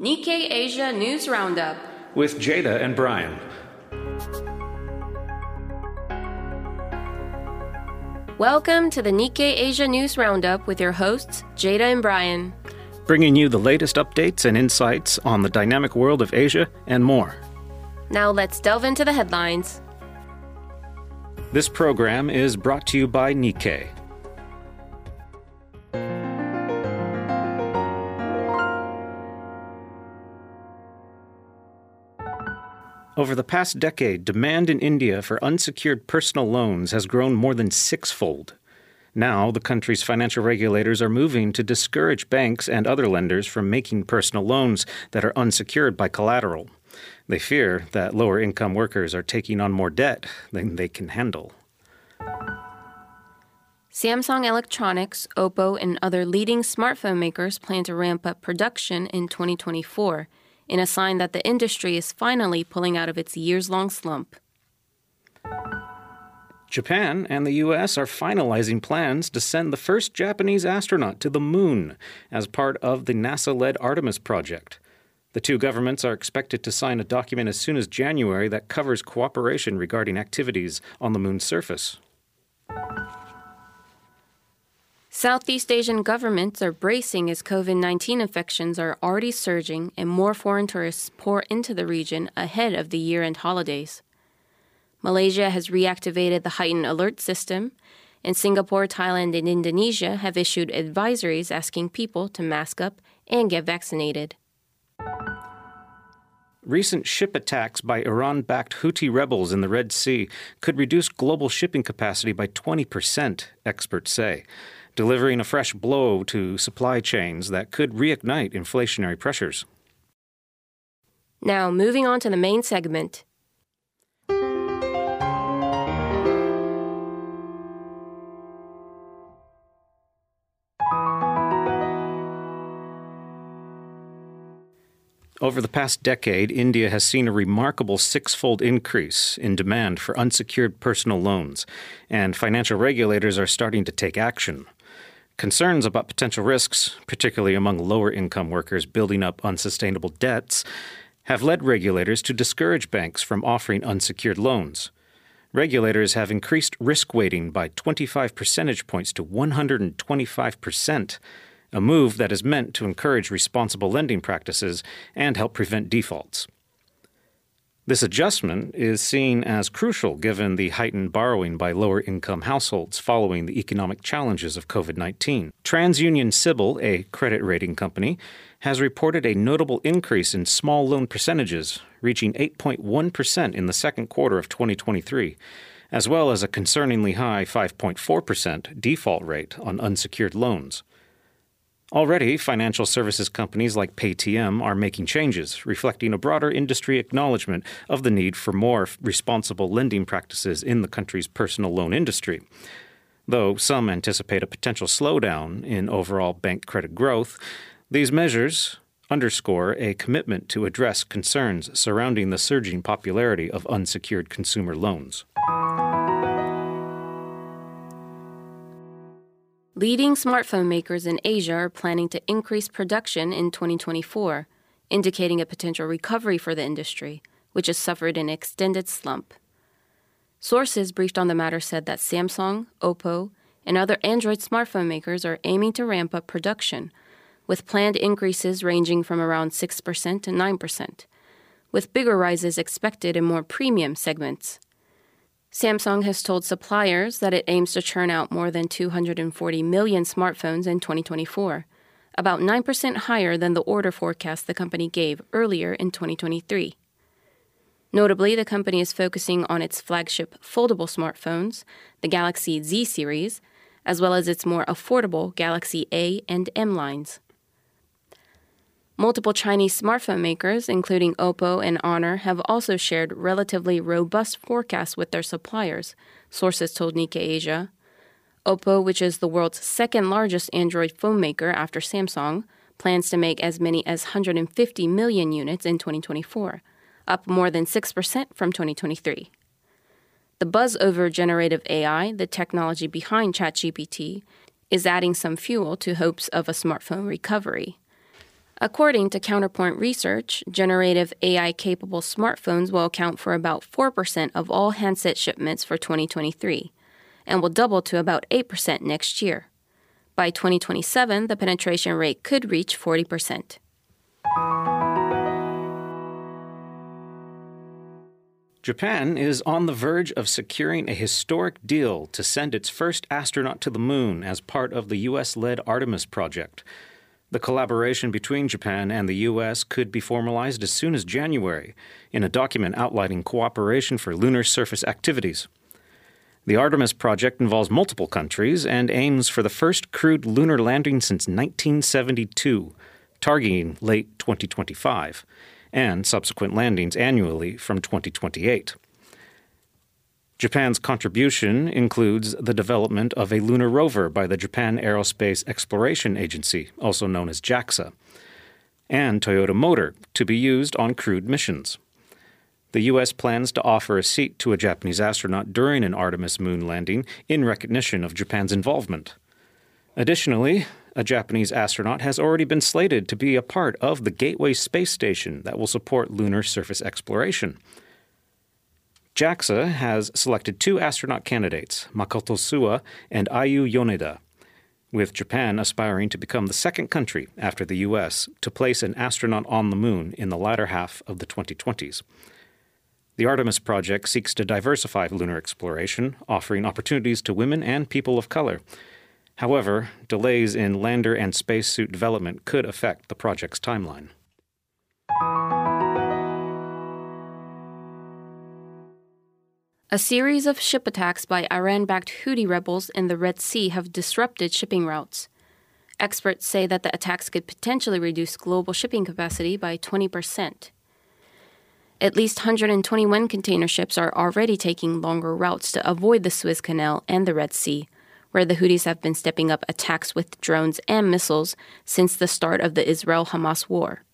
Nikkei Asia News Roundup with Jada and Brian. Welcome to the Nikkei Asia News Roundup with your hosts, Jada and Brian. Bringing you the latest updates and insights on the dynamic world of Asia and more. Now let's delve into the headlines. This program is brought to you by Nikkei. Over the past decade, demand in India for unsecured personal loans has grown more than sixfold. Now, the country's financial regulators are moving to discourage banks and other lenders from making personal loans that are unsecured by collateral. They fear that lower income workers are taking on more debt than they can handle. Samsung Electronics, Oppo, and other leading smartphone makers plan to ramp up production in 2024 in a sign that the industry is finally pulling out of its years long slump. Japan and the U.S. are finalizing plans to send the first Japanese astronaut to the moon as part of the NASA led Artemis project. The two governments are expected to sign a document as soon as January that covers cooperation regarding activities on the moon's surface. Southeast Asian governments are bracing as COVID 19 infections are already surging and more foreign tourists pour into the region ahead of the year end holidays. Malaysia has reactivated the heightened alert system, and Singapore, Thailand, and Indonesia have issued advisories asking people to mask up and get vaccinated. Recent ship attacks by Iran backed Houthi rebels in the Red Sea could reduce global shipping capacity by 20%, experts say delivering a fresh blow to supply chains that could reignite inflationary pressures. Now, moving on to the main segment. Over the past decade, India has seen a remarkable six-fold increase in demand for unsecured personal loans, and financial regulators are starting to take action. Concerns about potential risks, particularly among lower income workers building up unsustainable debts, have led regulators to discourage banks from offering unsecured loans. Regulators have increased risk weighting by 25 percentage points to 125%, a move that is meant to encourage responsible lending practices and help prevent defaults. This adjustment is seen as crucial given the heightened borrowing by lower income households following the economic challenges of COVID 19. TransUnion CIBIL, a credit rating company, has reported a notable increase in small loan percentages, reaching 8.1% in the second quarter of 2023, as well as a concerningly high 5.4% default rate on unsecured loans. Already, financial services companies like Paytm are making changes, reflecting a broader industry acknowledgement of the need for more responsible lending practices in the country's personal loan industry. Though some anticipate a potential slowdown in overall bank credit growth, these measures underscore a commitment to address concerns surrounding the surging popularity of unsecured consumer loans. Leading smartphone makers in Asia are planning to increase production in 2024, indicating a potential recovery for the industry, which has suffered an extended slump. Sources briefed on the matter said that Samsung, Oppo, and other Android smartphone makers are aiming to ramp up production, with planned increases ranging from around 6% to 9%, with bigger rises expected in more premium segments. Samsung has told suppliers that it aims to churn out more than 240 million smartphones in 2024, about 9% higher than the order forecast the company gave earlier in 2023. Notably, the company is focusing on its flagship foldable smartphones, the Galaxy Z series, as well as its more affordable Galaxy A and M lines. Multiple Chinese smartphone makers, including Oppo and Honor, have also shared relatively robust forecasts with their suppliers, sources told Nikkei Asia. Oppo, which is the world's second largest Android phone maker after Samsung, plans to make as many as 150 million units in 2024, up more than 6% from 2023. The buzz over generative AI, the technology behind ChatGPT, is adding some fuel to hopes of a smartphone recovery. According to Counterpoint Research, generative AI capable smartphones will account for about 4% of all handset shipments for 2023 and will double to about 8% next year. By 2027, the penetration rate could reach 40%. Japan is on the verge of securing a historic deal to send its first astronaut to the moon as part of the U.S. led Artemis project. The collaboration between Japan and the U.S. could be formalized as soon as January in a document outlining cooperation for lunar surface activities. The Artemis project involves multiple countries and aims for the first crewed lunar landing since 1972, targeting late 2025, and subsequent landings annually from 2028. Japan's contribution includes the development of a lunar rover by the Japan Aerospace Exploration Agency, also known as JAXA, and Toyota Motor to be used on crewed missions. The U.S. plans to offer a seat to a Japanese astronaut during an Artemis moon landing in recognition of Japan's involvement. Additionally, a Japanese astronaut has already been slated to be a part of the Gateway space station that will support lunar surface exploration. JAXA has selected two astronaut candidates, Makoto Suwa and Ayu Yoneda, with Japan aspiring to become the second country after the US to place an astronaut on the moon in the latter half of the 2020s. The Artemis project seeks to diversify lunar exploration, offering opportunities to women and people of color. However, delays in lander and spacesuit development could affect the project's timeline. A series of ship attacks by Iran backed Houthi rebels in the Red Sea have disrupted shipping routes. Experts say that the attacks could potentially reduce global shipping capacity by 20%. At least 121 container ships are already taking longer routes to avoid the Suez Canal and the Red Sea, where the Houthis have been stepping up attacks with drones and missiles since the start of the Israel Hamas war.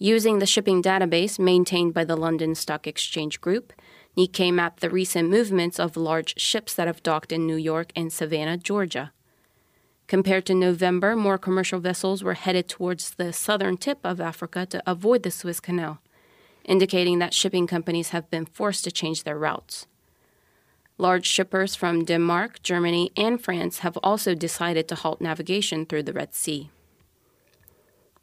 Using the shipping database maintained by the London Stock Exchange Group, Nikkei mapped the recent movements of large ships that have docked in New York and Savannah, Georgia. Compared to November, more commercial vessels were headed towards the southern tip of Africa to avoid the Suez Canal, indicating that shipping companies have been forced to change their routes. Large shippers from Denmark, Germany, and France have also decided to halt navigation through the Red Sea.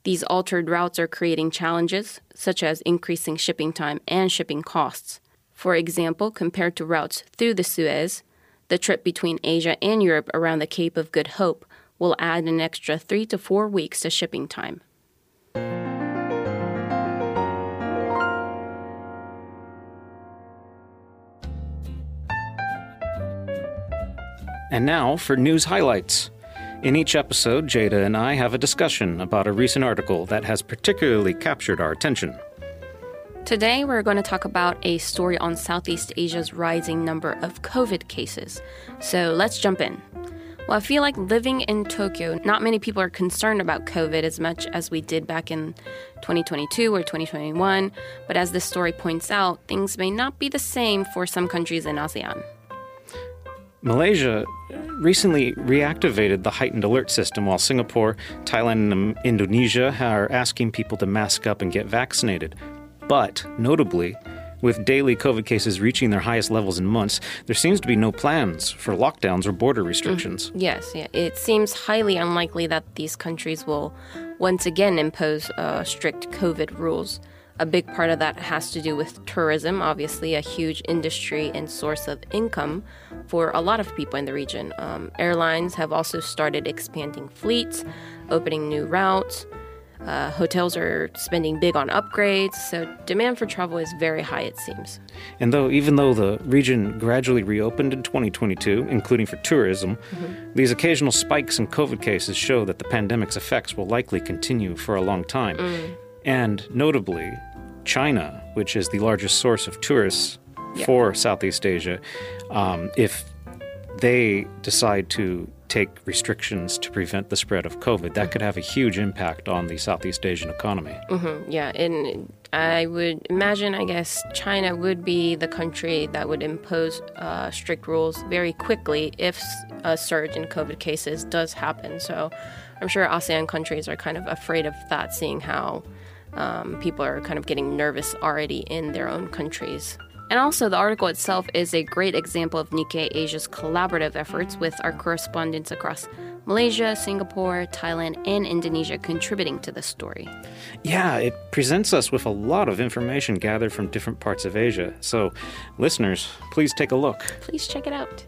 These altered routes are creating challenges, such as increasing shipping time and shipping costs. For example, compared to routes through the Suez, the trip between Asia and Europe around the Cape of Good Hope will add an extra three to four weeks to shipping time. And now for news highlights. In each episode, Jada and I have a discussion about a recent article that has particularly captured our attention. Today, we're going to talk about a story on Southeast Asia's rising number of COVID cases. So let's jump in. Well, I feel like living in Tokyo, not many people are concerned about COVID as much as we did back in 2022 or 2021. But as this story points out, things may not be the same for some countries in ASEAN. Malaysia recently reactivated the heightened alert system while Singapore, Thailand, and Indonesia are asking people to mask up and get vaccinated. But notably, with daily COVID cases reaching their highest levels in months, there seems to be no plans for lockdowns or border restrictions. Mm, yes, yeah. It seems highly unlikely that these countries will once again impose uh, strict COVID rules. A big part of that has to do with tourism, obviously, a huge industry and source of income for a lot of people in the region. Um, airlines have also started expanding fleets, opening new routes. Uh, hotels are spending big on upgrades, so demand for travel is very high, it seems. And though, even though the region gradually reopened in 2022, including for tourism, mm-hmm. these occasional spikes in COVID cases show that the pandemic's effects will likely continue for a long time. Mm. And notably, China, which is the largest source of tourists yeah. for Southeast Asia, um, if they decide to take restrictions to prevent the spread of COVID, that could have a huge impact on the Southeast Asian economy. Mm-hmm, yeah, and I would imagine, I guess, China would be the country that would impose uh, strict rules very quickly if a surge in COVID cases does happen. So, I'm sure ASEAN countries are kind of afraid of that, seeing how um, people are kind of getting nervous already in their own countries. And also, the article itself is a great example of Nikkei Asia's collaborative efforts with our correspondents across Malaysia, Singapore, Thailand, and Indonesia contributing to this story. Yeah, it presents us with a lot of information gathered from different parts of Asia. So, listeners, please take a look. Please check it out.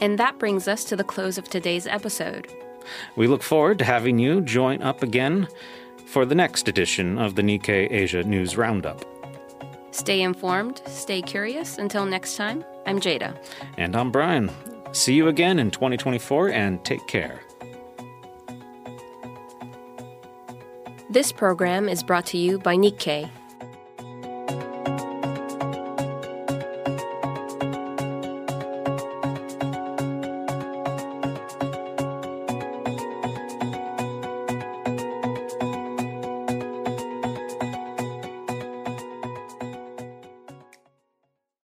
And that brings us to the close of today's episode. We look forward to having you join up again for the next edition of the Nikkei Asia News Roundup. Stay informed, stay curious. Until next time, I'm Jada. And I'm Brian. See you again in 2024 and take care. This program is brought to you by Nikkei